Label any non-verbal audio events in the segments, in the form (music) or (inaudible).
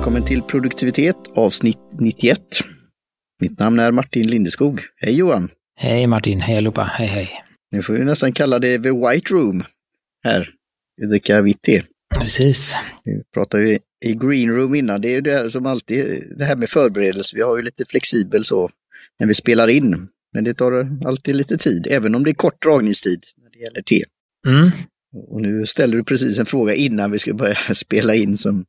Välkommen till produktivitet avsnitt 91. Mitt namn är Martin Lindeskog. Hej Johan! Hej Martin, hej allihopa, hej hej. Nu får vi nästan kalla det The White Room här. Vi dricker vitt te. Precis. Vi pratade ju i Green Room innan. Det är ju det här som alltid, det här med förberedelse. Vi har ju lite flexibel så när vi spelar in. Men det tar alltid lite tid, även om det är kort dragningstid när det gäller te. Mm. Och nu ställer du precis en fråga innan vi ska börja (laughs) spela in som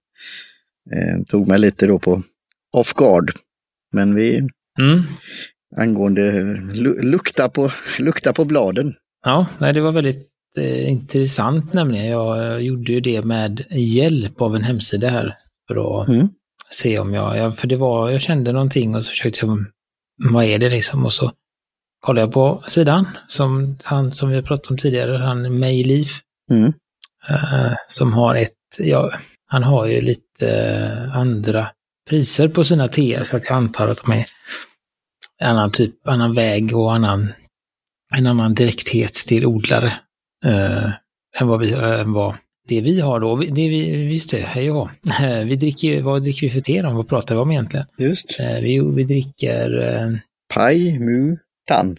eh, tog mig lite då på off guard. Men vi, Mm. angående lu lukta, på, (laughs) lukta på bladen. Ja, nej, det var väldigt eh, intressant nämligen. Jag eh, gjorde ju det med hjälp av en hemsida här för att Mm. se om jag, jag, för det var, jag kände någonting och så försökte jag, vad är det liksom? Och så kollade jag på sidan som han som vi pratat om tidigare, han Mayleaf, Mm. eh, som har ett, ja, han har ju lite eh, andra priser på sina teer så att jag antar att de är annan typ, annan väg och annan, en annan direkthet till odlare eh, än vad vi, äh, vad det vi har då. Det vi, visst det, hej och. Eh, (laughs) Vi dricker, ju- vad dricker vi för te då? Vad pratar vi om egentligen? Just. Eh, vi, vi dricker eh, Pai, mu, tan.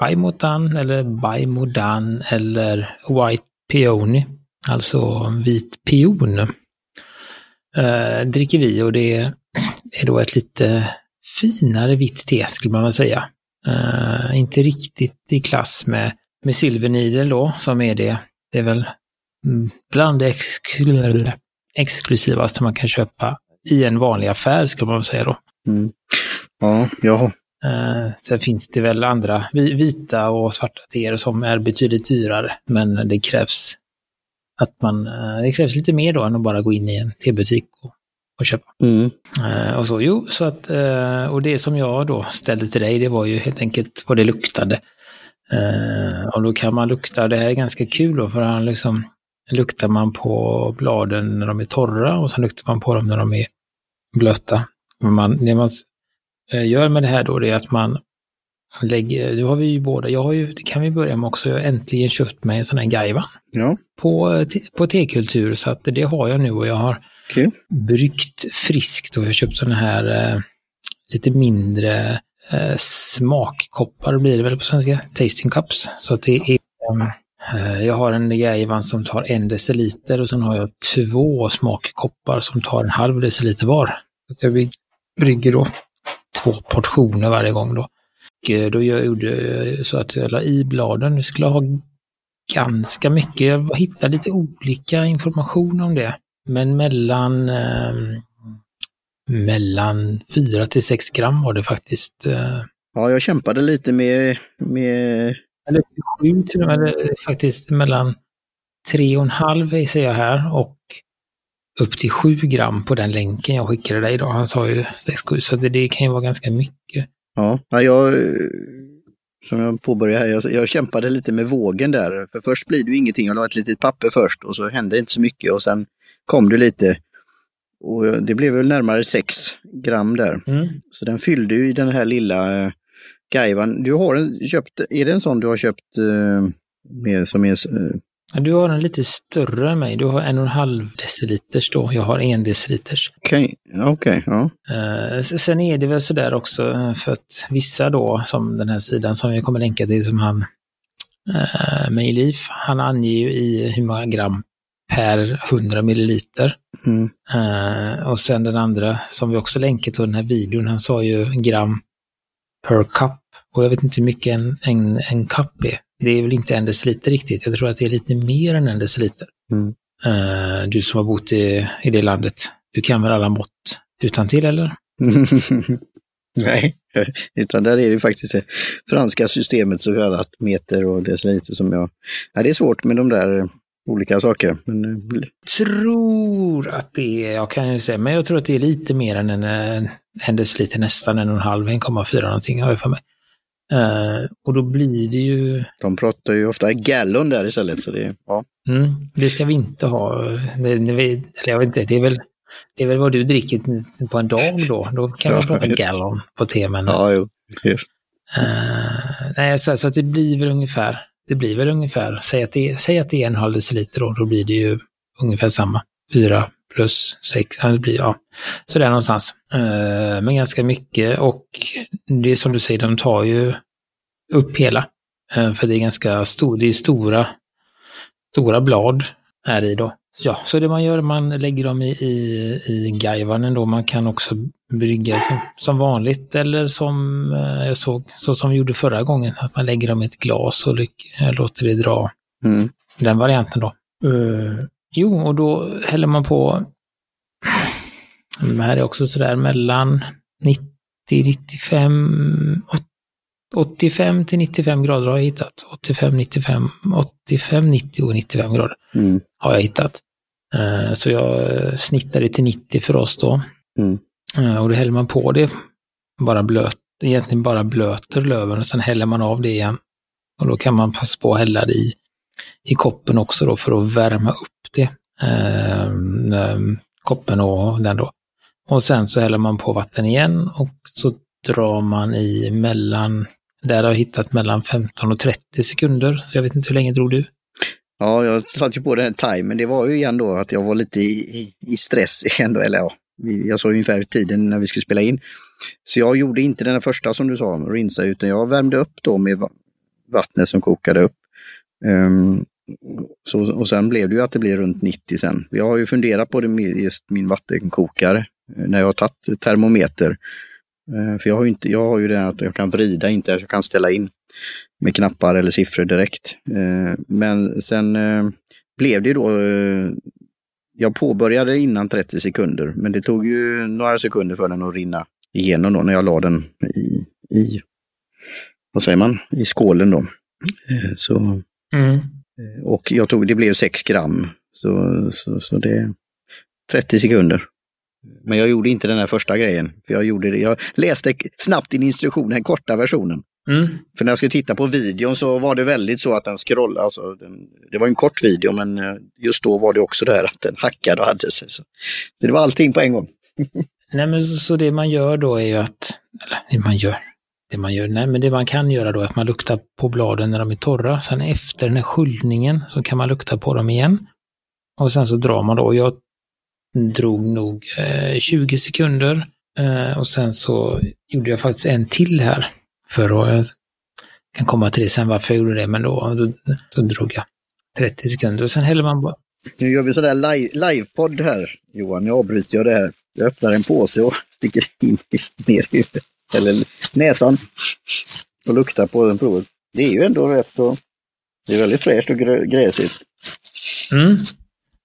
Baimodan eller Baimodan eller White Peony, alltså vit pion. Eh, dricker vi och det är då ett lite finare vitt te skulle man väl säga. Eh, inte riktigt i klass med, med Silver Needle då, som är det. Det är väl mm, bland det exklu- exklusivaste man kan köpa i en vanlig affär skulle man säga då. Mm. Ja, ja. Eh, sen finns det väl andra vi- vita och svarta teer som är betydligt dyrare, men det krävs att man, eh, det krävs lite mer då än att bara gå in i en tebutik och, och köpa. Mm. Eh, och så, jo, så att, eh, och det som jag då ställde till dig, det var ju helt enkelt vad det luktade. Eh, och då kan man lukta, det här är ganska kul då, för han liksom, luktar man på bladen när de är torra och sen luktar man på dem när de är blöta. Men man, det man gör med det här då, det är att man lägger, nu har vi ju båda, jag har ju, det kan vi börja med också, jag har äntligen köpt mig en sån här Gaivan Ja, på, på tekultur, så att det har jag nu och jag har kul. bryggt friskt och jag har köpt sådana här eh, lite mindre eh, smakkoppar blir det väl på svenska, tasting cups. Så att det är, eh, jag har en Gaivan som tar en deciliter och sen har jag två smakkoppar som tar en halv deciliter var. Så att jag bry- brygger då två portioner varje gång då. Eh, då jag gjorde jag så att jag la i bladen, jag skulle ha ganska mycket, jag hittade lite olika information om det. Men mellan, eh, mellan 4 till 6 gram var det faktiskt. Eh, Ja, jag kämpade lite med, med eller 7 till och med, faktiskt mellan 3,5 ser jag här och upp till 7 gram på den länken jag skickade dig då. Han sa ju 6-7, så det, det kan ju vara ganska mycket. Ja, ja, jag, eh, som jag påbörjade här, jag, jag kämpade lite med vågen där. För först blir det ju ingenting, jag la ett litet papper först och så hände inte så mycket och sen kom det lite. Och det blev väl närmare 6 gram där. Mm. Så den fyllde ju i den här lilla eh, Gaivan. Du har en, köpt, är det en sån du har köpt eh, med, som är, eh, Du har en lite större än mig. Du har en och en halv deciliters då. Jag har en deciliters. okej, okej, ja. Eh, Sen är det väl sådär också eh, för att vissa då, som den här sidan som jag kommer länka till, som han uh, Mayleaf, han anger ju i hur många gram per 100 milliliter. Mm. Eh, och sen den andra som vi också länkar till den här videon, han sa ju gram per cup. Och jag vet inte hur mycket en, en, en cup är. Det är väl inte en deciliter riktigt. Jag tror att det är lite mer än en deciliter. Mm. Eh, du som har bott i, i det landet, du kan väl alla mått utan till eller? (laughs) Nej, utan där är det faktiskt det franska systemet så kallat meter och deciliter som jag... Ja, det är svårt med de där olika saker. Men, eh, tror att det är, jag kan ju säga, men jag tror att det är lite mer än en, en, en deciliter, nästan en och en halv, 1,4 någonting har jag för mig. Eh, och då blir det ju, de pratar ju ofta gallon där istället. Så det, ja. mm, det ska vi inte ha. Det, det, jag vet inte, det är väl, det är väl vad du dricker på en dag då. Då kan Ja, vi prata just. gallon på te, men ja, jo, just. Eh, nej, så, så att det blir väl ungefär, det blir väl ungefär, säg att det, säg att det är en halv deciliter då, då blir det ju ungefär samma. 4 plus 6, det blir ja, sådär någonstans. Eh, men ganska mycket och det är som du säger, de tar ju upp hela. Eh, för det är ganska stor, det är stora, stora blad är i då. Ja, så det man gör, man lägger dem i, i, i gaivanen då. Man kan också brygga som, som vanligt eller som eh, jag såg, så som vi gjorde förra gången, att man lägger dem i ett glas och låter det dra. Mm. Den varianten då. Jo, och då häller man på, det här är också sådär mellan 90, 95, 85 till 95 grader har jag hittat. 85, 95, 85, 90 och 95 grader mm. har jag hittat. Uh, så jag snittade till 90 för oss då. Mm. Uh, och då häller man på det, bara blöt, egentligen bara blöter löven och sen häller man av det igen. Och då kan man passa på att hälla det i i koppen också då för att värma upp det. Eh, koppen och den då. Och sen så häller man på vatten igen och så drar man i mellan, där har jag hittat mellan 15 och 30 sekunder. Så jag vet inte hur länge drog du? Ja, jag satt ju på den här timern. Det var ju igen då att jag var lite i, i, i stress (laughs) ändå, eller ja, jag sa ungefär tiden när vi skulle spela in. Så jag gjorde inte den första som du sa, rinsa, utan jag värmde upp då med vattnet som kokade upp. Um, så, och sen blev det ju att det blev runt 90 sen. Jag har ju funderat på det med just min vattenkokare eh, när jag har tagit termometer. Ehm, för jag har ju, inte, jag har ju det att jag kan vrida, inte att jag kan ställa in med knappar eller siffror direkt. Ehm, men sen blev det då, eh, jag påbörjade innan 30 sekunder, men det tog ju några sekunder för den att rinna igenom då när jag la den i, i vad säger man, i skålen då. Så mm. Eh, och jag tog, det blev 6 gram. Så, så, så det 30 sekunder. Men jag gjorde inte den här första grejen. För jag, gjorde det. jag läste snabbt din instruktion, den korta versionen. Mm. För när jag skulle titta på videon så var det väldigt så att den scrollade. Alltså den, det var en kort video men eh, just då var det också det här att den hackade och hade sig. Så, så det var allting på en gång. (laughs) Nej men så, så, det man gör då är ju att, eller det man gör, det man gör, nej men det man kan göra då är att man luktar på bladen när de är torra. Sen efter den här sköljningen så kan man lukta på dem igen. Och sen så drar man då. Jag drog nog eh, 20 sekunder eh, och sen så gjorde jag faktiskt en till här. För att, jag kan komma till det sen varför jag gjorde det, men då, då, då drog jag 30 sekunder och sen häller man bara. Nu gör vi sådär live, livepodd här Johan, nu avbryter jag det här. Jag öppnar en påse och sticker in ner i huvudet eller näsan och lukta på den provet. Det är ju ändå rätt så, det är väldigt fräscht och gräsigt. Mm.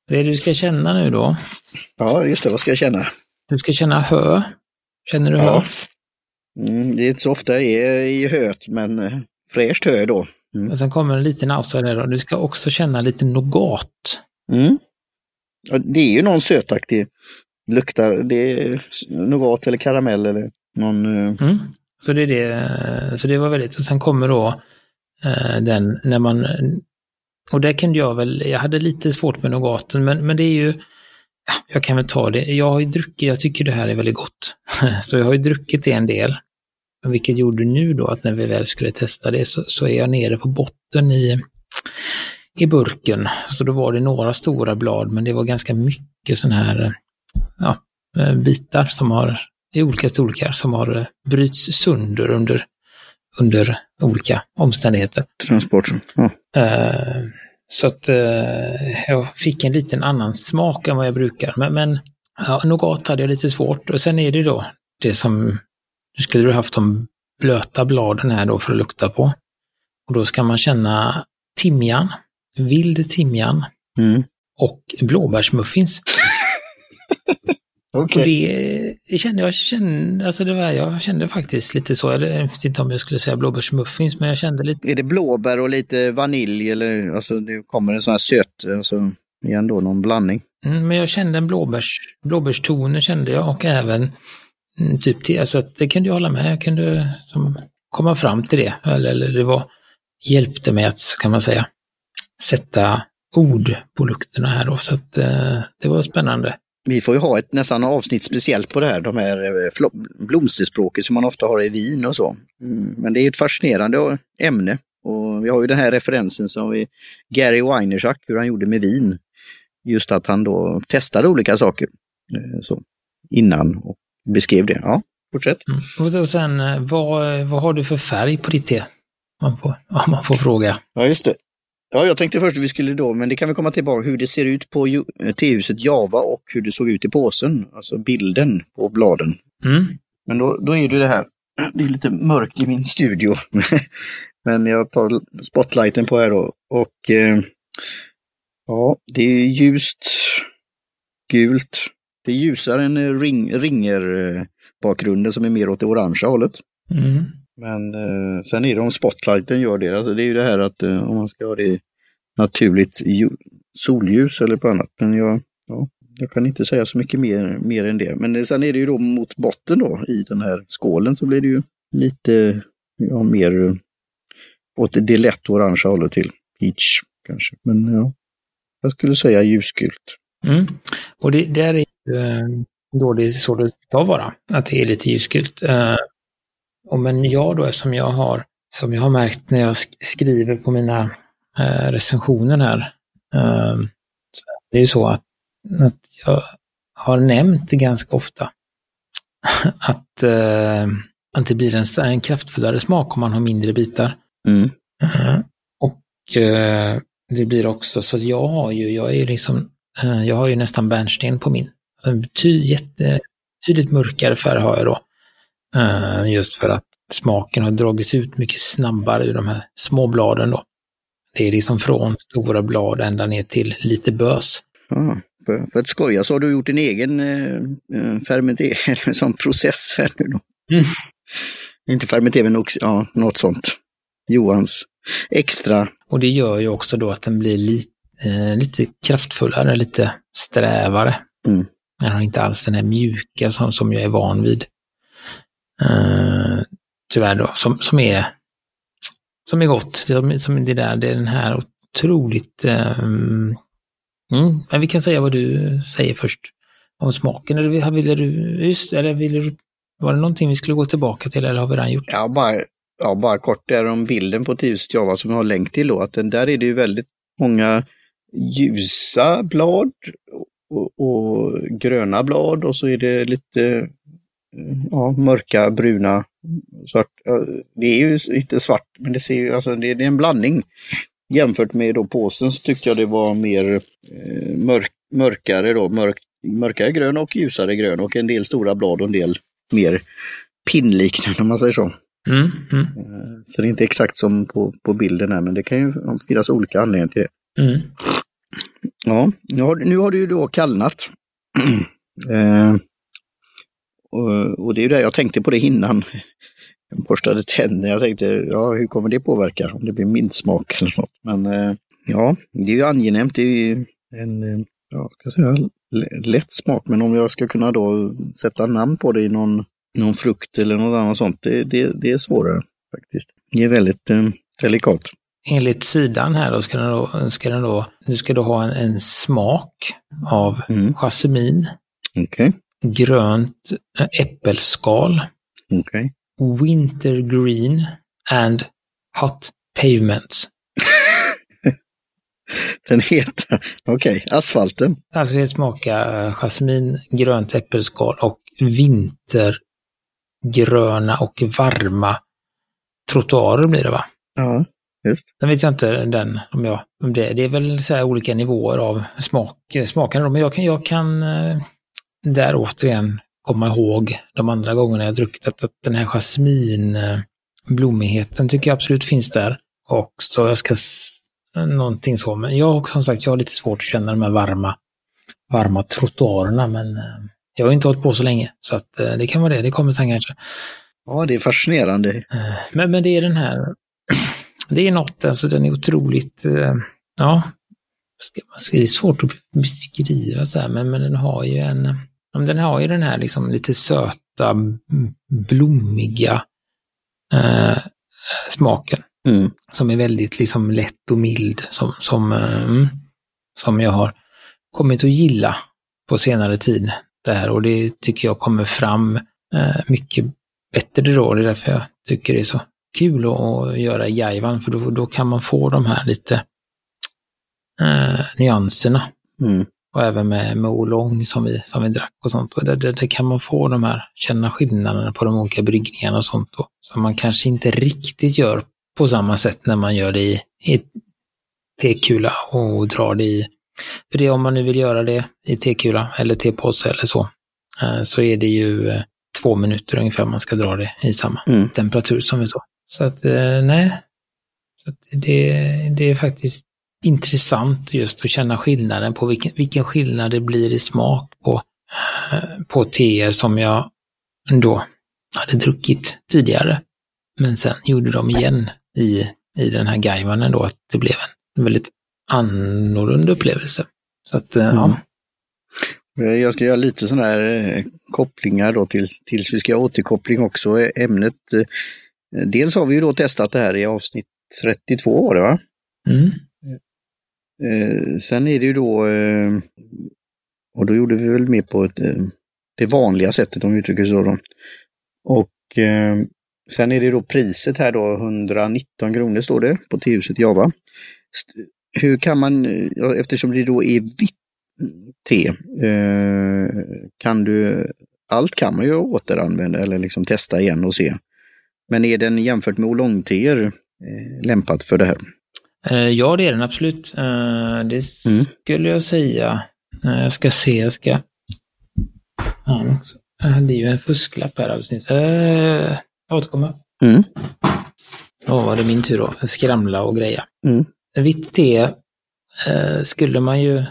Det du ska känna nu då? Ja, just det. Vad ska jag känna? Du ska känna hö. Känner du ja. hö? Mm, det är inte så ofta jag är i höet, men eh, fräscht hö då. Mm. Och sen kommer en liten outsider då. Du ska också känna lite nougat. Mm. Det är ju någon sötaktig luktar. Det är nougat eller karamell eller någon... Eh, mm. Så det är det. Så det var väldigt, så sen kommer då eh, den när man, och där kunde jag väl, jag hade lite svårt med nougaten, men, men det är ju, ja, jag kan väl ta det. Jag har ju druckit, jag tycker det här är väldigt gott. (laughs) så jag har ju druckit det en del. Vilket gjorde nu då att när vi väl skulle testa det så, så är jag nere på botten i, i burken. Så då var det några stora blad, men det var ganska mycket sån här ja, eh, bitar som har i olika storlekar som har eh, bryts sönder under, under olika omständigheter. Transport. Ja. Uh, så att uh, jag fick en liten annan smak än vad jag brukar. Men, men ja, nougat hade jag lite svårt och sen är det då det som, nu skulle du haft de blöta bladen här då för att lukta på. Och då ska man känna timjan, vild timjan mm. och blåbärsmuffins. Okay. Och det, det, kände jag, kände, alltså det var, jag kände faktiskt lite så, jag vet inte om jag skulle säga blåbärsmuffins, men jag kände lite... Är det blåbär och lite vanilj eller alltså det kommer en sån här söt, alltså igen då någon blandning? Mm, men jag kände en blåbärs, blåbärstoner kände jag och även mm, typ till, alltså det kunde jag hålla med, jag kunde som, komma fram till det, eller, eller det var, hjälpte mig att, kan man säga, sätta ord på lukterna här då, så att eh, det var spännande vi får ju ha ett nästan avsnitt speciellt på det här, de här eh, blomsterspråket som man ofta har i vin och så. Mm, men det är ett fascinerande ämne. Och vi har ju den här referensen som vi, Gary Weinersack, hur han gjorde med vin just att han då testade olika saker eh, så, innan och beskrev det. Ja, fortsätt. Mm. Och sen, eh, vad, vad har du för färg på ditt te? Man får, om man får fråga. Ja, just det. Ja, jag tänkte först att vi skulle då, men det kan vi komma tillbaka hur det ser ut på tehuset Java och hur det såg ut i påsen, alltså bilden på bladen. Mm. Men då, då är det det här, det är lite mörkt i min studio. (laughs) men jag tar spotlighten på här då och eh, ja, det är ljust gult. Det är ljusare än ring, ringer som är mer åt det orangea hållet. Mm. Men eh, sen är det om spotlighten gör det. Alltså det är ju det här att eh, om man ska ha det naturligt solljus eller på annat. Men jag, ja, jag kan inte säga så mycket mer, mer än det. Men eh, sen är det ju då mot botten då i den här skålen så blir det ju lite ja, mer eh, åt det lätt orangea hållet till. Peach kanske. Men ja, jag skulle säga ljusgult. Mm. Och det där är ju då det är så det ska vara, att det är lite ljusgult. Eh, och men jag då, eftersom jag har, som jag har märkt när jag skriver på mina uh, recensioner här, så det är ju så att, att jag har nämnt ganska ofta (laughs) att, att det blir en, en kraftfullare smak om man har mindre bitar. Mm. och det blir också, så jag har ju, jag är ju liksom, jag har ju nästan bärnsten på min. En ty, jätte, tydligt mörkare färg har jag då. Uh, just för att smaken har dragits ut mycket snabbare ur de här små bladen då. Det är liksom från stora blad ända ner till lite bös. Ja, för, för att skoja så har du gjort din egen eh, eh fermentering, (laughs) som process här nu då. Mm. Inte fermentering, men också, ja, något sånt. Johans extra. Och det gör ju också då att den blir li, eh, lite kraftfullare, lite strävare. Mm. Den har inte alls den här mjuka som, som jag är van vid. Eh, tyvärr då, som, som är som är gott. Det, som det där, det är den här otroligt... Um, mm, men vi kan säga vad du säger först om smaken. Eller ville du, just, eller ville du, var det någonting vi skulle gå tillbaka till eller har vi redan gjort? Ja, bara, ja, bara kort där om bilden på Tius Java som jag har länk till då, att den där är det ju väldigt många ljusa blad och, och, gröna blad och så är det lite ja, mörka, bruna, svart. Det är ju inte svart, men det ser ju, alltså det, det är en blandning. Jämfört med då påsen så tyckte jag det var mer eh, mörk, mörkare då, mörk, mörkare grön och ljusare grön och en del stora blad och en del mer pinnliknande om man säger så. Mm, mm. Eh, så det är inte exakt som på, på bilden här, men det kan ju finnas olika anledningar till det. Mm. Ja, nu har, nu har det ju då kallnat. (clears throat) eh, och, och, det är ju det jag tänkte på det innan. Jag borstade tänderna. Jag tänkte, ja hur kommer det påverka? Om det blir mintsmak eller något. Men eh, ja, det är ju angenämt. Det är ju en, eh, ja, ska säga, lätt smak. Men om jag ska kunna då sätta namn på det i någon, någon frukt eller något annat sånt, det, det, det är svårare faktiskt. Det är väldigt eh, delikat enligt sidan här då ska den då, ska den då, nu ska du ha en, en smak av mm. jasmin, okay. Grönt äh, äppelskal, okay. winter green and hot pavements. (laughs) den heter, okej, okay. asfalten. Alltså det smakar äh, jasmin, grönt äppelskal och vintergröna och varma trottoarer blir det va? Ja. Just. Sen vet jag inte den, om, jag, om det, det är väl så olika nivåer av smak, smaken. Men jag kan, jag kan eh, där återigen komma ihåg de andra gångerna jag druckit att, att den här jasminblommigheten tycker jag absolut finns där. Och så jag ska någonting så. Men jag som sagt, jag har lite svårt att känna de här varma, varma trottoarerna. Men eh, jag har inte hållit på så länge. Så att eh, det kan vara det, det kommer sen kanske. Ja, det är fascinerande. Men, men det är den här (clears throat) det är något, alltså den är otroligt, eh, ja, det är svårt att beskriva så här, men, men den har ju en, den har ju den här liksom lite söta, blommiga eh, smaken. Mm. Som är väldigt liksom lätt och mild, som, som, eh, som jag har kommit att gilla på senare tid. Det här, och det tycker jag kommer fram eh, mycket bättre då. Det är därför jag tycker det är så kul att göra i Gaivan för då, då kan man få de här lite eh, nyanserna. Mm. Och även med, med oolong som vi, som vi drack och sånt. Och där, där, där kan man få de här, känna skillnaderna på de olika bryggningarna och sånt då. Som man kanske inte riktigt gör på samma sätt när man gör det i, i tekula och drar det i. För det om man nu vill göra det i tekula eller tepåse eller så, eh, så är det ju eh, två minuter ungefär man ska dra det i samma Mm. temperatur som vi sa. Så att eh, nej, så att det, det är faktiskt intressant just att känna skillnaden på vilken, vilken skillnad det blir i smak på, eh, på teer som jag då hade druckit tidigare. Men sen gjorde de igen i, i den här gaivanen då att det blev en väldigt annorlunda upplevelse. Så att, eh, ja. Eh, Jag ska göra lite sådana här kopplingar då tills, tills vi ska göra återkoppling också. Ämnet, dels har vi ju då testat det här i avsnitt 32 var det va? Mm. Eh, sen är det ju då, eh, och då gjorde vi väl mer på ett, eh, det vanliga sättet om vi uttrycker så då. Och eh, sen är det då priset här då, 119 kronor står det på tehuset Java. Hur kan man, eh, eftersom det då är vitt te, eh, kan du, allt kan man ju återanvända eller liksom testa igen och se. Men är den jämfört med oolongteer eh, lämpat för det här? Eh, Ja, det är den absolut. Eh, Det Mm. skulle jag säga. Eh, Jag ska se, jag ska... Ja. Jag hade ju en fusklapp här alldeles nyss. Jag återkommer. Mm. Då var det min tur att skramla och greja. Mm. Vitt te eh, skulle man ju...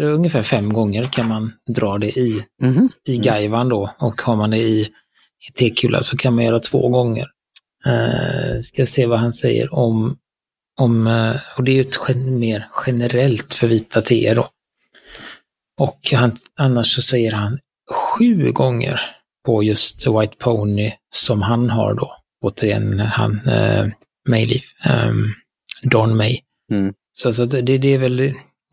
Ungefär fem gånger kan man dra det i, Mhm. i gaivan då. Och har man det i, i tekula så kan man göra två gånger. Eh, ska se vad han säger om om, eh, och det är ju ett mer generellt för vita teer då. Och han, annars så säger han sju gånger på just White Pony som han har då. Återigen han, eh, Mayleaf, eh, Don May. Mm. Så, så det, det är väl,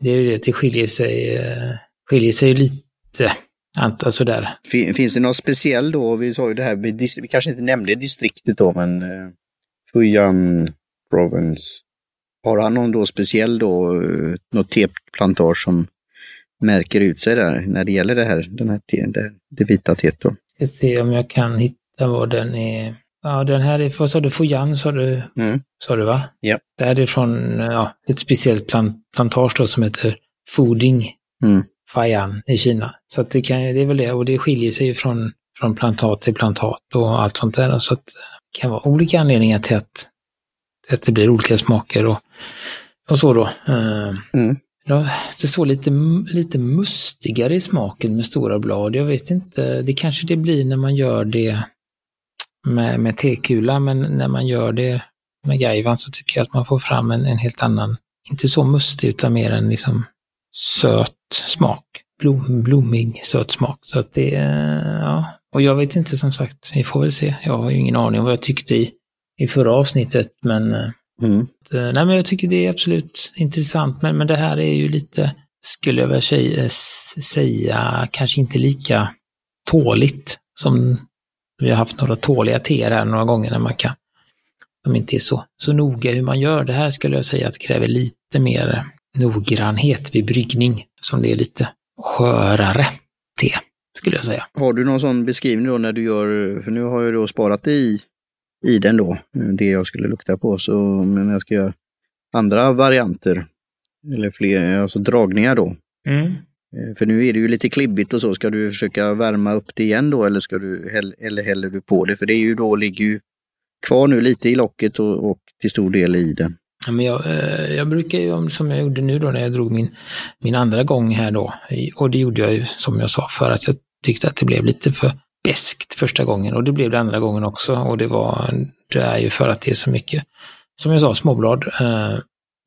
det är det, det skiljer sig, eh, skiljer sig lite, anta sådär. Fin- Finns det något speciell då? Vi sa ju det här, dis- vi kanske inte nämnde distriktet då, men eh, Fujian Province. Har han någon då speciell då, eh, något teplantage som märker ut sig där när det gäller det här, den här det, det vita teet då? Ska se om jag kan hitta vad den är. Ja, den här är, vad sa du, Fujian sa du? Mm. sa du va? Ja. Det här är från ja, ett speciellt plant, plantage då som heter Foding Mm. Fayan i Kina. Så det, kan, det är väl det, och det skiljer sig ju från, från plantat till plantat och allt sånt där. Så att det kan vara olika anledningar till att, att det blir olika smaker och, och så då. Eh, Mm. Det står lite, lite mustigare i smaken med stora blad. Jag vet inte, det kanske det blir när man gör det med, med tekula, men när man gör det med gaivan så tycker jag att man får fram en, en helt annan, inte så mustig utan mer en liksom söt smak. Blom, blommig söt smak. Så att det, är- ja. Och jag vet inte som sagt, vi får väl se. Jag har ju ingen aning om vad jag tyckte i, i förra avsnittet, men eh, Mm. Eh, Nej, men jag tycker det är absolut intressant, men, men det här är ju lite, skulle jag väl säga, säga, kanske inte lika tåligt som vi har haft några tåliga teer här några gånger när man kan. De inte är så, så noga hur man gör. Det här skulle jag säga att kräver lite mer noggrannhet vid bryggning, som det är lite skörare te, skulle jag säga. Har du någon sån beskrivning då när du gör, för nu har jag då sparat det i, i den då, det jag skulle lukta på, så men jag ska göra andra varianter, eller fler, alltså dragningar då. Eh, För nu är det ju lite klibbigt och så, ska du försöka värma upp det igen då eller ska du, eller häller du på det? För det är ju då, ligger ju kvar nu lite i locket och, och till stor del i det. Ja, men jag, eh, jag brukar ju, som jag gjorde nu då när jag drog min, min andra gång här då, och det gjorde jag ju som jag sa för att jag tyckte att det blev lite för beskt första gången och det blev det andra gången också och det var, det är ju för att det är så mycket, som jag sa, småblad. Eh,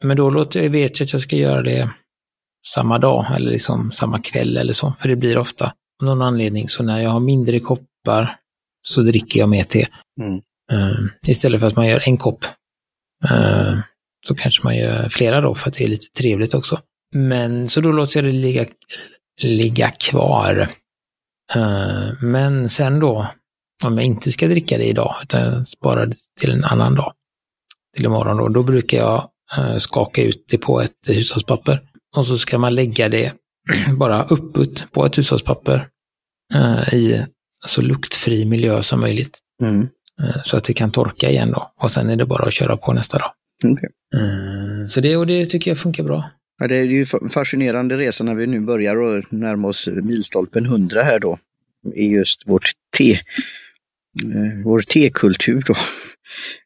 Men då låter jag, vet jag att jag ska göra det samma dag eller liksom samma kväll eller så, för det blir ofta av någon anledning så när jag har mindre koppar så dricker jag mer te. Mm. Eh, Istället för att man gör en kopp Eh, så kanske man gör flera då för att det är lite trevligt också. Men så då låter jag det ligga, ligga kvar. Eh, Men sen då, om jag inte ska dricka det idag, utan sparar det till en annan dag, till imorgon då, då brukar jag eh, skaka ut det på ett hushållspapper. Och så ska man lägga det (clears throat) bara upput på ett hushållspapper eh, i så luktfri miljö som möjligt. Mm. Så att det kan torka igen då. Och sen är det bara att köra på nästa dag. Okay. Så det, och det tycker jag funkar bra. Ja, det är ju fascinerande resa när vi nu börjar närma oss milstolpen 100 här då. I just vårt te, eh, vår tekultur då.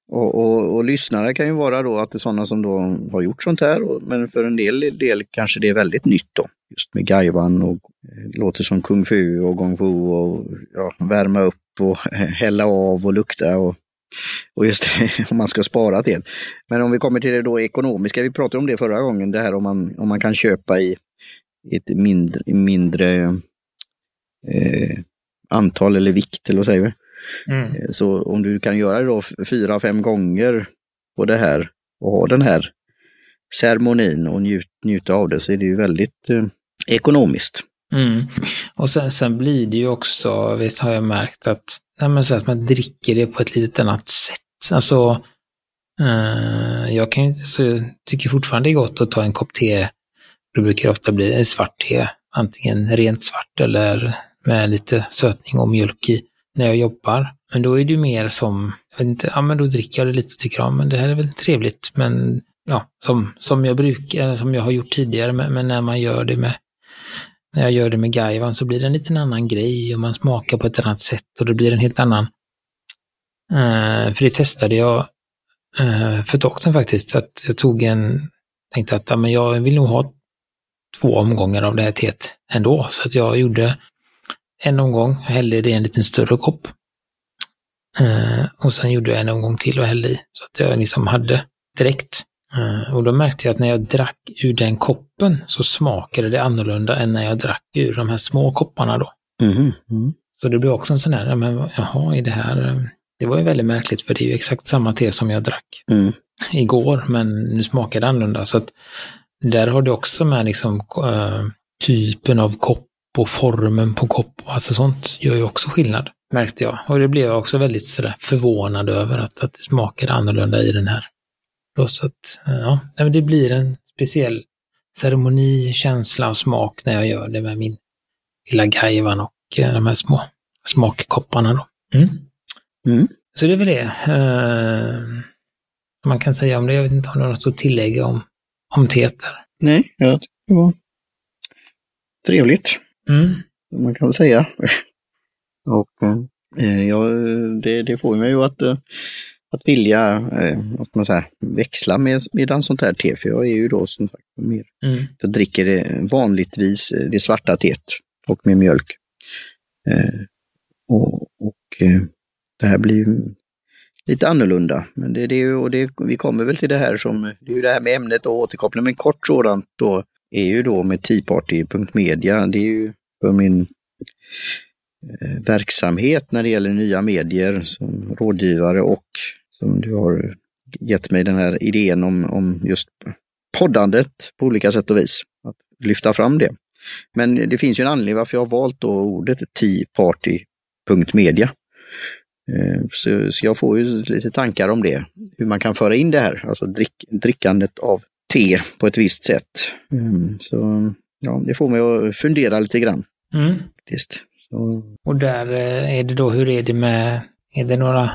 Och, och, och, lyssnare kan ju vara då att det är sådana som då har gjort sånt här, och, men för en del, del kanske det är väldigt nytt då. Just med gaiwan och eh, låter som kung fu och gong fu och ja, värma upp och (laughs) hälla av och lukta och, och just det, (laughs) om man ska spara till. Men om vi kommer till det då ekonomiska, vi pratade om det förra gången, det här om man, om man kan köpa i, ett mindre, mindre eh, antal eller vikt, eller vad säger vi? Mm. Eh, så om du kan göra det då fyra, fem gånger på det här och ha den här ceremonin och njut, njuta av det så är det ju väldigt eh, ekonomiskt. Mm. Och sen, sen blir det ju också, visst har jag märkt att, nej men så att man dricker det på ett lite annat sätt. Alltså, eh, jag kan så jag tycker fortfarande det är gott att ta en kopp te. Det brukar ofta bli svart te, antingen rent svart eller med lite sötning och mjölk i när jag jobbar. Men då är det ju mer som, jag vet inte, ja men då dricker jag det lite och tycker, ja men det här är väl trevligt, men ja, som, som jag brukar, som jag har gjort tidigare, men, men när man gör det med när jag gör det med gaivan så blir det en liten annan grej och man smakar på ett annat sätt och det blir en helt annan. Uh, för det testade jag uh, för ett tag sedan faktiskt, så att jag tog en, tänkte att ja, men jag vill nog ha två omgångar av det här teet ändå, så att jag gjorde en omgång, hällde det i en liten större kopp. Uh, och sen gjorde jag en omgång till och hällde i, så att jag liksom hade direkt. Uh, och då märkte jag att när jag drack ur den koppen så smakade det annorlunda än när jag drack ur de här små kopparna då. Mm. Mm. Så det blev också en sån här, men jaha, är det här... Uh, det var ju väldigt märkligt för det är ju exakt samma te som jag drack mm. igår, men nu smakar det annorlunda. Så att där har du också med liksom typen av kopp och formen på kopp. Alltså sånt gör ju också skillnad, märkte jag. Och det blev jag också väldigt sådär förvånad över att, att det smakade annorlunda i den här. Så att, ja, det blir en speciell ceremoni, känsla och smak när jag gör det med min lilla gaivan och eh, de här små smakkopparna. Då. Mm. Mm. Så det är väl det. Uh, man kan säga om det. Jag vet inte om du har något att tillägga om, om teter. Nej, jag tycker det var trevligt. Mm. Man kan säga. (laughs) och eh, ja, det, det får mig ju att, eh, att vilja eh, att man säger, växla med, med sånt här te, för jag är ju då som sagt mer, mm. jag dricker det vanligtvis eh, det svarta teet och med mjölk. Eh, och och eh, det här blir ju lite annorlunda. Men det, det, och det, vi kommer väl till det här som, det är ju det här med ämnet och återkoppling, men kort sådant då är ju då med teaparty.media, det är ju för min eh, verksamhet när det gäller nya medier som rådgivare och som du har gett mig den här idén om, om just poddandet på olika sätt och vis. Att lyfta fram det. Men det finns ju en anledning varför jag har valt då ordet teaparty.media. Eh, så, så jag får ju lite tankar om det, hur man kan föra in det här, alltså drick, drickandet av te på ett visst sätt. Mm, så ja, det får mig att fundera lite grann. Mm. Mm. Och där eh, är det då, hur är det med, är det några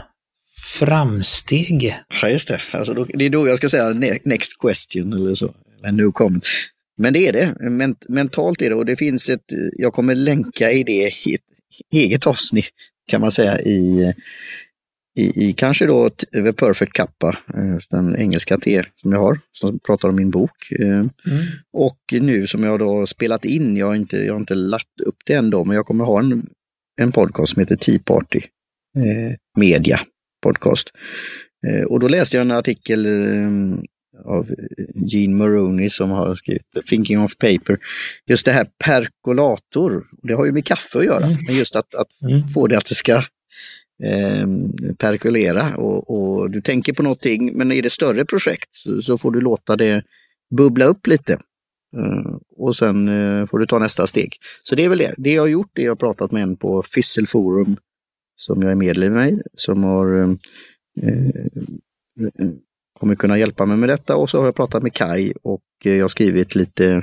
framsteg? Ja, just det. Alltså då, det är då jag ska säga next question eller så. Men nu kom. Men det är det. Ment mentalt är det och det finns ett, eh, jag kommer länka i det i ett eget avsnitt kan man säga i i, i kanske då The Perfect Kappa, eh, den engelska te som jag har, som pratar om min bok. Eh, mm. Och nu som jag då spelat in, jag har inte, jag har inte lagt upp det än då, men jag kommer ha en, en podcast som heter Tea Party eh, Media Podcast. Eh, och då läste jag en artikel av Gene Maroney som har skrivit Thinking of Paper. Just det här perkolator, det har ju med kaffe att göra, mm. men just att, att mm. få det att det ska eh, perkulera och, och, du tänker på någonting, men är det större projekt så, så får du låta det bubbla upp lite. Eh, och sen eh, får du ta nästa steg. Så det är väl det. Det jag har gjort är att jag har pratat med en på Fisselforum som jag är medlem i, som har eh, eh, kommer kunna hjälpa mig med detta och så har jag pratat med Kai och jag har skrivit lite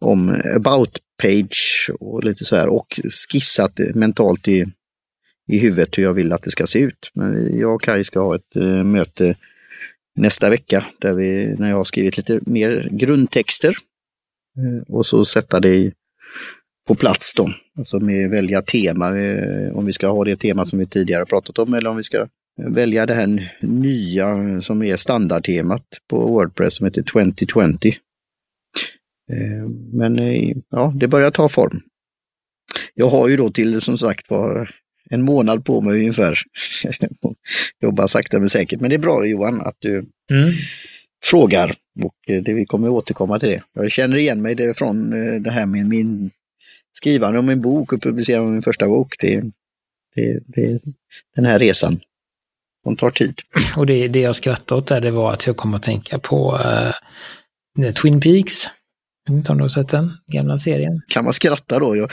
om about page och lite så här och skissat mentalt i, i huvudet hur jag vill att det ska se ut. Men jag och Kaj ska ha ett eh, möte nästa vecka där vi, när jag har skrivit lite mer grundtexter eh, och så sätta det i, på plats då. Alltså med välja tema, eh, om vi ska ha det tema som vi tidigare pratat om eller om vi ska välja det här nya som är standardtemat på Wordpress som heter 2020. Men ja, det börjar ta form. Jag har ju då till som sagt var en månad på mig ungefär. (laughs) Jobbar sakta men säkert. Men det är bra Johan att du mm. frågar och eh, det, vi kommer återkomma till det. Jag känner igen mig det från det här med min skrivande om min bok och publicera min första bok. Det, det, det, den här resan. som tar tid. Och det, det jag skrattade åt där, det var att jag kom att tänka på uh, Twin Peaks. Jag vet inte om du har sett den gamla serien? Kan man skratta då? Jag,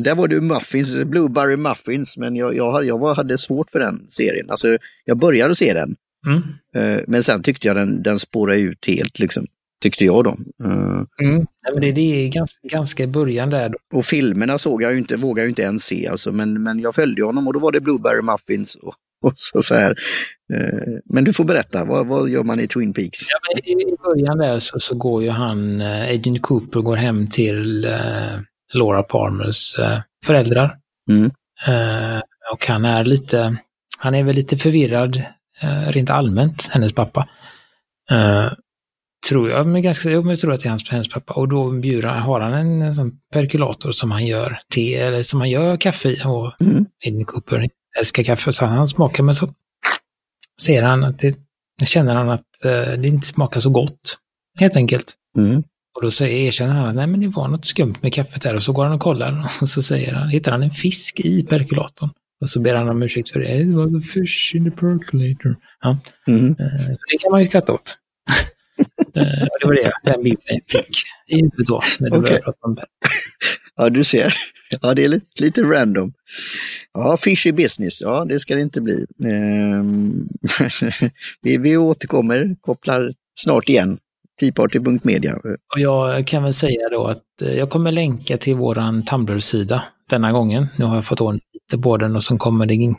där var det Muffins, Blueberry Muffins, men jag, jag, jag hade svårt för den serien. Alltså, jag började se den, mm. Eh, men sen tyckte jag den, den spårade ut helt. Liksom. Tyckte jag då. Eh, mm. Ja, men det, det är ganska, ganska i början där. Då. Och filmerna såg jag ju inte, vågade jag inte ens se, alltså, men, men jag följde honom och då var det Blueberry Muffins och, och så, så här. Eh, men du får berätta, vad, vad gör man i Twin Peaks? Ja, i, början där så, så går ju han, eh, Agent Cooper går hem till uh, Laura Palmers uh, föräldrar. Mm. Uh, och han är lite, han är väl lite förvirrad rent allmänt, hennes pappa. tror jag, men ganska, jag tror att det är hans, hennes pappa. Och då bjuder, har han en, en perkulator som han gör te, eller som han gör kaffe i. Och mm. Agent Cooper älskar kaffe så han smakar, men så ser han att det, känner han att eh, det inte smakar så gott. Helt enkelt. Mm. Och då säger, erkänner han att nej men det var något skumt med kaffet här och så går han och kollar (laughs) och så säger han, hittar han en fisk i perkulatorn. Och så ber han om ursäkt för det. Det var the fish in the percolator. Ja. Mm. Eh, det kan man ju skratta åt. (laughs) Eh, det var det, den bilden jag fick i huvudet då, när du okay. började prata om det. Ja, du ser. Ja, det är lite, lite random. Ja, fishy business, ja det ska det inte bli. Ehm, (laughs) vi, vi återkommer, kopplar snart igen. Teaparty.media. Och jag kan väl säga då att eh, jag kommer länka till våran Tumblr-sida denna gången. Nu har jag fått ordning lite på den och så kommer det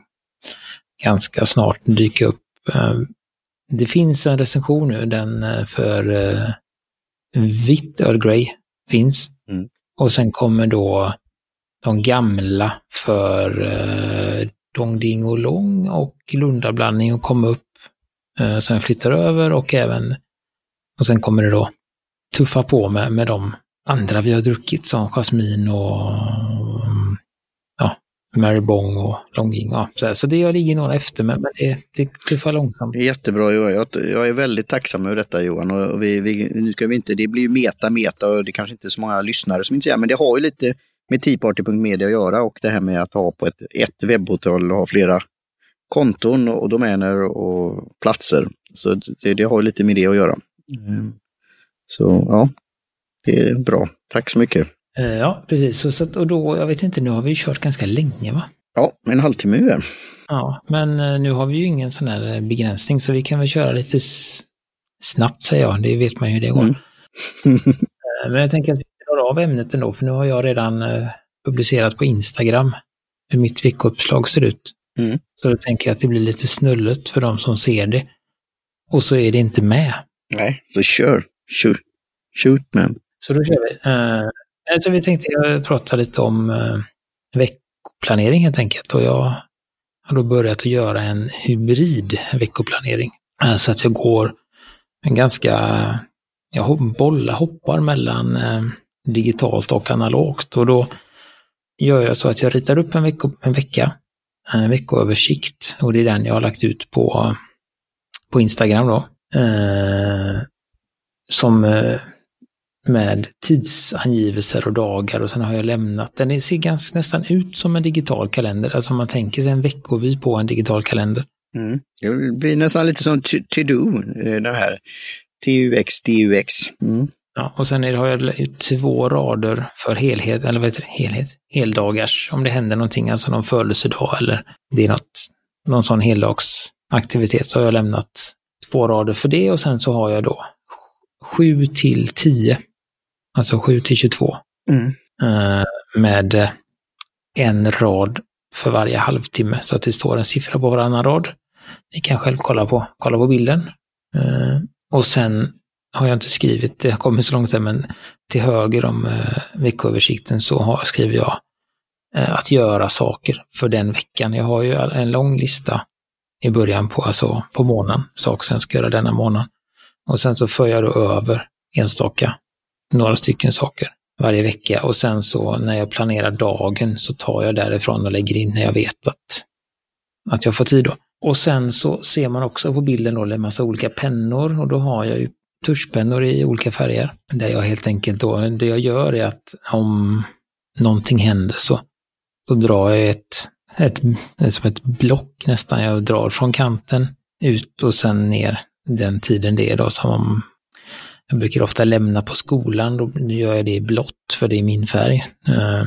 ganska snart dyka upp. Ehm, det finns en recension nu, den eh, för uh, vitt Earl Grey finns. Mm. Och sen kommer då de gamla för eh, Dongding och Long och Lundablandning och komma upp. Eh, sen flyttar över och även och sen kommer det då tuffa på med, med de andra vi har druckit som Jasmin och ja, Mary Bong och Longing. Ja, så, så det jag ligger några efter med, men det, det tuffar långsamt. Det är jättebra Johan. Jag, jag är väldigt tacksam över detta Johan. Och vi, vi, nu ska vi inte, det blir ju meta, meta och det kanske inte är så många lyssnare som inte säger, men det har ju lite med Teaparty.media att göra och det här med att ha på ett, ett webbhotell och ha flera konton och domäner och platser. Så det, det har lite med det att göra. Mm. Så ja, det är bra. Tack så mycket. Eh, ja, precis. Så, så, och då, jag vet inte, nu har vi kört ganska länge va? Ja, en halvtimme ungefär. Ja, men eh, nu har vi ju ingen sån här begränsning så vi kan väl köra lite snabbt säger jag. Det vet man ju hur det går. Mm. Eh, men jag tänker att av ämnet ändå, för nu har jag redan eh, publicerat på Instagram hur mitt veckouppslag ser ut. Mm. Så då tänker jag att det blir lite snullet för de som ser det. Och så är det inte med. Nej, så kör. Shoot, Shoot man. Så då kör vi. Uh, alltså vi tänkte prata lite om uh, veckoplanering helt enkelt. Och jag har då börjat att göra en hybrid veckoplanering. Så att jag går en ganska, jag bollar, hoppar mellan uh, digitalt och analogt. Och då gör jag så att jag ritar upp en, vecko, en vecka, en veckoöversikt och det är den jag har lagt ut på, på Instagram då. Eh, som eh, med tidsangivelser och dagar och sen har jag lämnat, den ser ganska nästan ut som en digital kalender, alltså man tänker sig en veckovy på en digital kalender. Mm. Det blir nästan lite som to-do, to det här. TUX, DUX. Mm. Ja, och sen har jag två rader för helhet, eller vad heter det, helhet, heldagars, om det händer någonting, alltså någon födelsedag eller det är något, någon sån heldagsaktivitet så har jag lämnat två rader för det och sen så har jag då sju till tio alltså 7 till 22. Mm. Eh, med en rad för varje halvtimme så att det står en siffra på varannan rad. Ni kan själv kolla på, kolla på bilden. Eh, och sen har jag inte skrivit, det har kommit så långt sen, men till höger om eh, veckoöversikten så har, skriver jag eh, att göra saker för den veckan. Jag har ju en lång lista i början på, alltså på månaden, saker som jag ska göra denna månad. Och sen så för jag då över enstaka, några stycken saker varje vecka och sen så när jag planerar dagen så tar jag därifrån och lägger in när jag vet att, att jag får tid då. Och sen så ser man också på bilden då en massa olika pennor och då har jag ju tuschpennor i olika färger. Där jag helt enkelt då, det jag gör är att om någonting händer så, så drar jag ett, ett, ett, som ett block nästan. Jag drar från kanten ut och sen ner den tiden det är då som om jag brukar ofta lämna på skolan, då gör jag det i blått för det är min färg. Eh,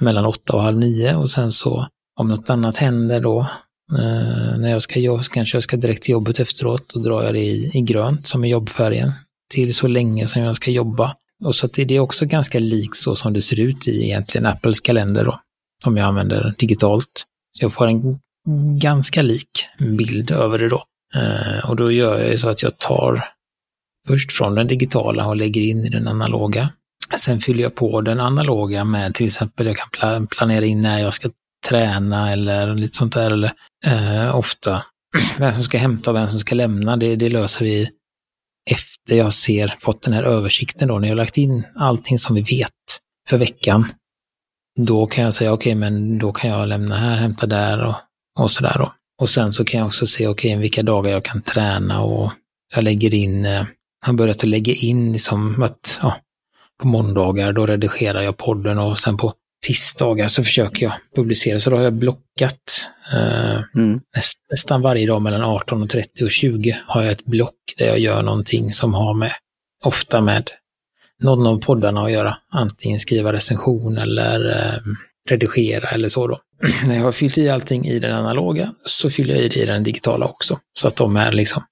mellan åtta och halv nio och sen så om något annat händer då, eh, när jag ska jobba, kanske jag ska direkt till jobbet efteråt, då drar jag det i, i grönt som är jobbfärgen. Till så länge som jag ska jobba. Och så att det är också ganska likt så som det ser ut i egentligen Apples kalender då, som jag använder digitalt. Så jag får en ganska lik bild över det då. Eh, och då gör jag så att jag tar först från den digitala och lägger in i den analoga. Sen fyller jag på den analoga med till exempel, jag kan planera in när jag ska träna eller lite sånt där. Eller, eh, ofta (clears throat) vem som ska hämta och vem som ska lämna, det, det löser vi efter jag ser, fått den här översikten då, när jag lagt in allting som vi vet för veckan. Då kan jag säga, okej, okay, men då kan jag lämna här, hämta där och, och sådär då. Och sen så kan jag också se, okej, okay, vilka dagar jag kan träna och jag lägger in eh, har börjat att lägga in liksom att ja, på måndagar då redigerar jag podden och sen på tisdagar så försöker jag publicera. Så då har jag blockat eh, mm. näst, nästan varje dag mellan 18.30 och 20 har jag ett block där jag gör någonting som har med, ofta med någon av poddarna att göra. Antingen skriva recension eller eh, redigera eller så då. (clears throat) När jag har fyllt i allting i den analoga så fyller jag i det i den digitala också. Så att de är liksom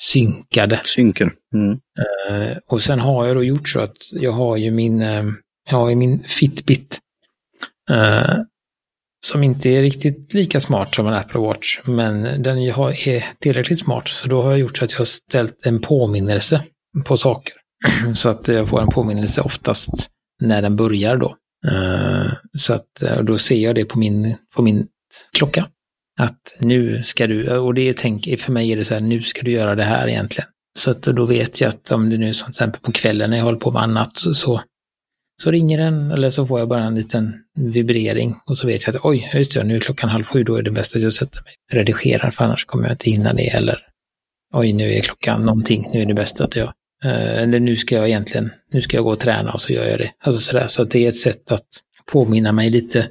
synkade. Synken. Mm. Uh, och sen har jag då gjort så att jag har ju min, uh, jag har ju min Fitbit. Eh, som inte är riktigt lika smart som en Apple Watch, men den är tillräckligt smart. Så då har jag gjort så att jag har ställt en påminnelse på saker. (clears throat) så att jag får en påminnelse oftast när den börjar då. Eh, så att eh, då ser jag det på min, på min klocka. Att nu ska du, och det är tänk, för mig är det så här, nu ska du göra det här egentligen. Så att då vet jag att om det nu som till exempel på kvällen när jag håller på med annat så, så, så ringer den eller så får jag bara en liten vibrering och så vet jag att oj, just det, nu är klockan halv sju, då är det bäst att jag sätter mig och redigerar för annars kommer jag inte hinna det eller oj, nu är klockan någonting, nu är det bäst att jag, eh, eller nu ska jag egentligen, nu ska jag gå och träna och så gör jag det. Alltså sådär, så att det är ett sätt att påminna mig lite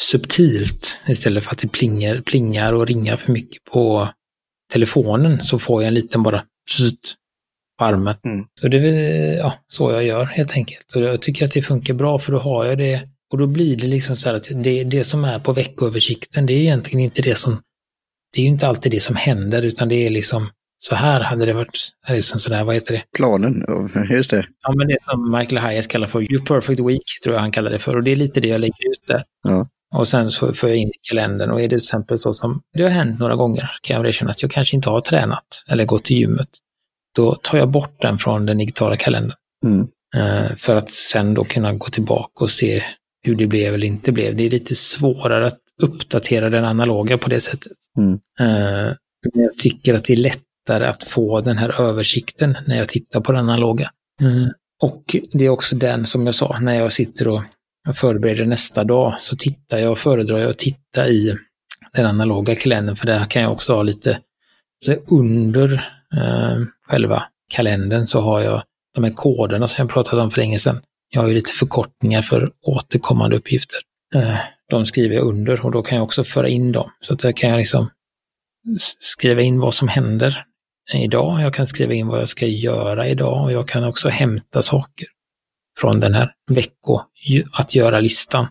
subtilt istället för att det plingar, plingar och ringar för mycket på telefonen så får jag en liten bara på armen. Mm. Så det är ja, så jag gör helt enkelt. Och jag tycker att det funkar bra för då har jag det och då blir det liksom så här att det, det som är på veckoöversikten det är egentligen inte det som, det är ju inte alltid det som händer utan det är liksom så här hade det varit, liksom sådär, vad heter det? Planen, just det. Ja, men det som Michael Hyatt kallar för You Perfect Week, tror jag han kallar det för. Och det är lite det jag lägger ut där. Ja. Och sen så får jag in i kalendern och är det till exempel så som det har hänt några gånger, kan jag erkänna att jag kanske inte har tränat eller gått till gymmet. Då tar jag bort den från den digitala kalendern. Mm. Uh, för att sen då kunna gå tillbaka och se hur det blev eller inte blev. Det är lite svårare att uppdatera den analoga på det sättet. Mm. Men jag tycker att det är lättare att få den här översikten när jag tittar på den analoga. Mm. Och det är också den som jag sa, när jag sitter och förbereder nästa dag så tittar jag, föredrar jag att titta i den analoga kalendern för där kan jag också ha lite, under eh, själva kalendern så har jag de här koderna som jag pratat om för länge sedan. Jag har ju lite förkortningar för återkommande uppgifter. Eh, de skriver jag under och då kan jag också föra in dem. Så att där kan jag liksom skriva in vad som händer idag. Jag kan skriva in vad jag ska göra idag och jag kan också hämta saker från den här vecko att göra-listan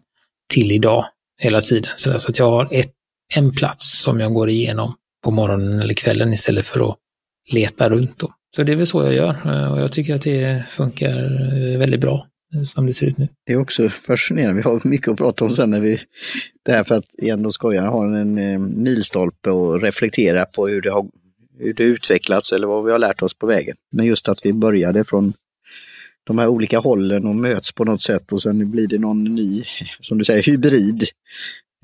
till idag hela tiden. Så, att jag har ett, en plats som jag går igenom på morgonen eller kvällen istället för att leta runt. Då. så det är väl så jag gör eh, och jag tycker att det funkar eh, väldigt bra eh, som det ser ut nu. Det är också fascinerande. Vi har mycket att prata om sen när vi... Det här för att igen då skojarna har en, en milstolpe och reflektera på hur det har hur det utvecklats eller vad vi har lärt oss på vägen. Men just att vi började från de här olika hållen och möts på något sätt och sen blir det någon ny, som du säger, hybrid.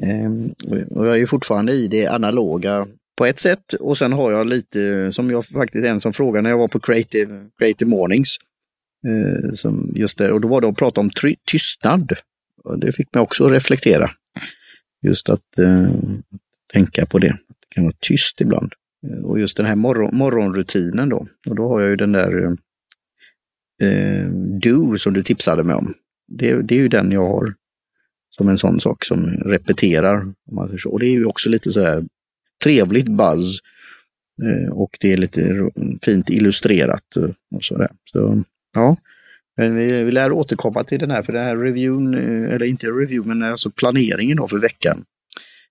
Ehm, och jag är ju fortfarande i det analoga på ett sätt och sen har jag lite, som jag faktiskt en som frågade när jag var på Creative, Creative Mornings, eh, som just där, och då var det att prata om tystnad. Och det fick mig också att reflektera. Just att eh, tänka på det. Det kan vara tyst ibland. Eh, och just den här morgon, morgonrutinen då. Och då har jag ju den där eh, eh Do som du tipsade mig om. Det, det är ju den jag har som en sån sak som repeterar. Om man Och det är ju också lite så här trevligt buzz. Eh, och det är lite fint illustrerat eh, och sådär. Så, ja. Men vi, vi lär återkomma till den här, för den här reviewn, eh, eller inte review, men alltså planeringen då för veckan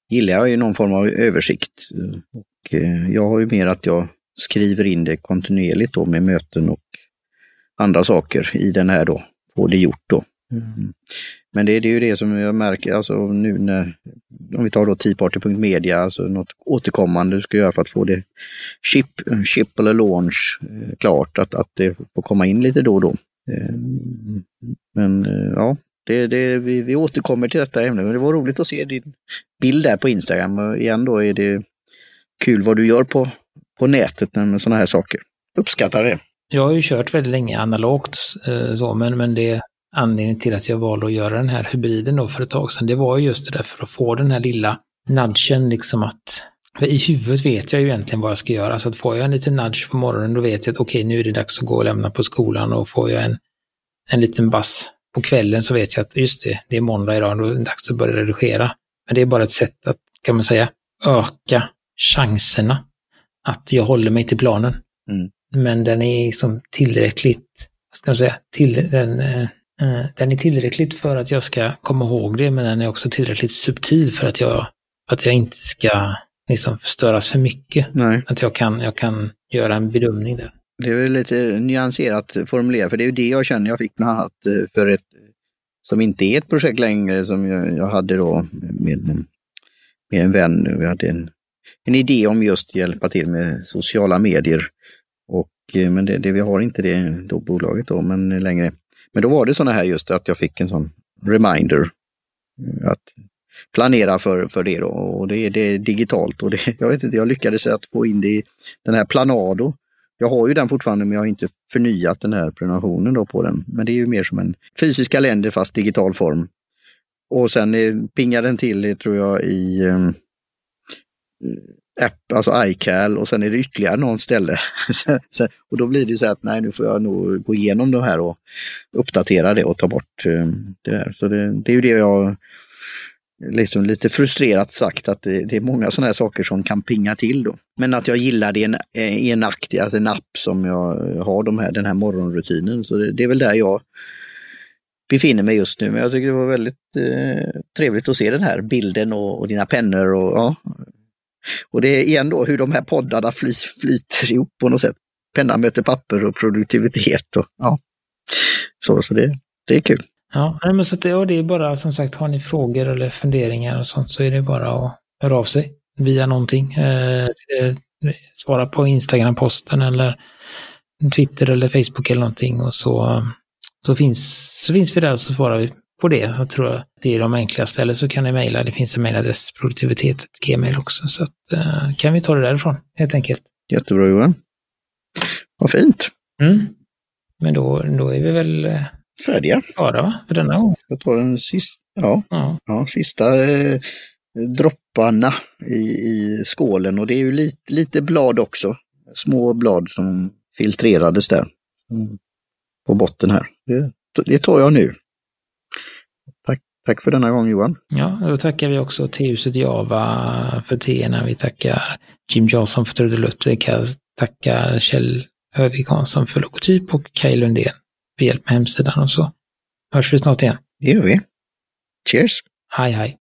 gillar jag ju någon form av översikt. Och jag har ju mer att jag skriver in det kontinuerligt då med möten och andra saker i den här då, få det gjort då. Mm. Men det, det, är ju det som jag märker, alltså nu när, om vi tar då teaparty.media, alltså något återkommande du ska göra för att få det chip, chip eller launch eh, klart, att, att det får komma in lite då och då. Eh, men eh, ja, det, det, vi, vi återkommer till detta ämne, men det var roligt att se din bild där på Instagram. Och igen då är det kul vad du gör på, på nätet med sådana här saker. Uppskattar det. Jag har ju kört väldigt länge analogt eh, så, men, men det anledningen till att jag valde att göra den här hybriden då för ett tag sedan, det var just det där för att få den här lilla nudgen liksom att för i huvudet vet jag ju egentligen vad jag ska göra, så att får jag en liten nudge på morgonen då vet jag att okej, okay, nu är det dags att gå och lämna på skolan och får jag en, en liten bass på kvällen så vet jag att just det, det är måndag idag, då är det dags att börja redigera. Men det är bara ett sätt att, kan man säga, öka chanserna att jag håller mig till planen. Mm. Men den är liksom tillräckligt, vad ska man säga, till, den, eh, den är tillräckligt för att jag ska komma ihåg det, men den är också tillräckligt subtil för att jag, att jag inte ska liksom störas för mycket. Nej. Att jag kan, jag kan göra en bedömning där. Det är väl lite nyanserat formulerat, för det är ju det jag känner jag fick bland annat eh, för ett, som inte är ett projekt längre, som jag, jag hade då med, med en vän. Vi hade en, en idé om just hjälpa till med sociala medier. Och, eh, men det, det, vi har inte det då bolaget då, men längre. Men då var det sådana här just att jag fick en sån reminder eh, att planera för, för det då. Och det, det är digitalt och det, (laughs) jag vet inte, jag lyckades att få in det i den här Planado. Jag har ju den fortfarande men jag har inte förnyat den här prenumerationen då på den. Men det är ju mer som en fysisk kalender fast digital form. Och sen eh, pingar den till, eh, tror jag, i app, alltså iCal och sen är det ytterligare någon ställe. (laughs) och då blir det så att nej, nu får jag nog gå igenom det här och uppdatera det och ta bort eh, det där. Så det, det är ju det jag liksom lite frustrerat sagt att det, det är många sådana här saker som kan pinga till då. Men att jag gillar det i en, eh, i en, akt, alltså en app som jag har de här, den här morgonrutinen. Så det, det är väl där jag befinner mig just nu. Men jag tycker det var väldigt eh, trevligt att se den här bilden och, och dina pennor och ja, och det är igen då hur de här poddarna fly, flyter ihop på något sätt. Penna möter papper och produktivitet. Och, ja. Så, så det, det är kul. Ja, men så det, och det är bara som sagt, har ni frågor eller funderingar och sånt så är det bara att höra av sig via någonting. Eh, svara på Instagram-posten eller Twitter eller Facebook eller någonting och så, så, finns, så finns vi där och så svarar vi på det. Jag tror att det är de enklaste. Eller så kan ni mejla. Det finns en mejladress, produktivitet, gmail också. Så att, uh, kan vi ta det därifrån helt enkelt. Jättebra Johan. Vad fint. Mm. Men då, då är vi väl uh, färdiga. Klara? För denna gång. Jag tar den sista, ja, ja. ja sista eh, dropparna i, i skålen och det är ju lite, lite blad också. Små blad som filtrerades där. Mm. På botten här. Det, det tar jag nu. Tack för denna gång Johan. Ja, då tackar vi också T-huset Java för teerna. Vi tackar Jim Johnson för trudelutt. Vi tackar Kjell Hövik Hansson för logotyp och Kaj Lundén för hjälp med hemsidan och så hörs vi snart igen. Det gör vi. Cheers! Hej hej!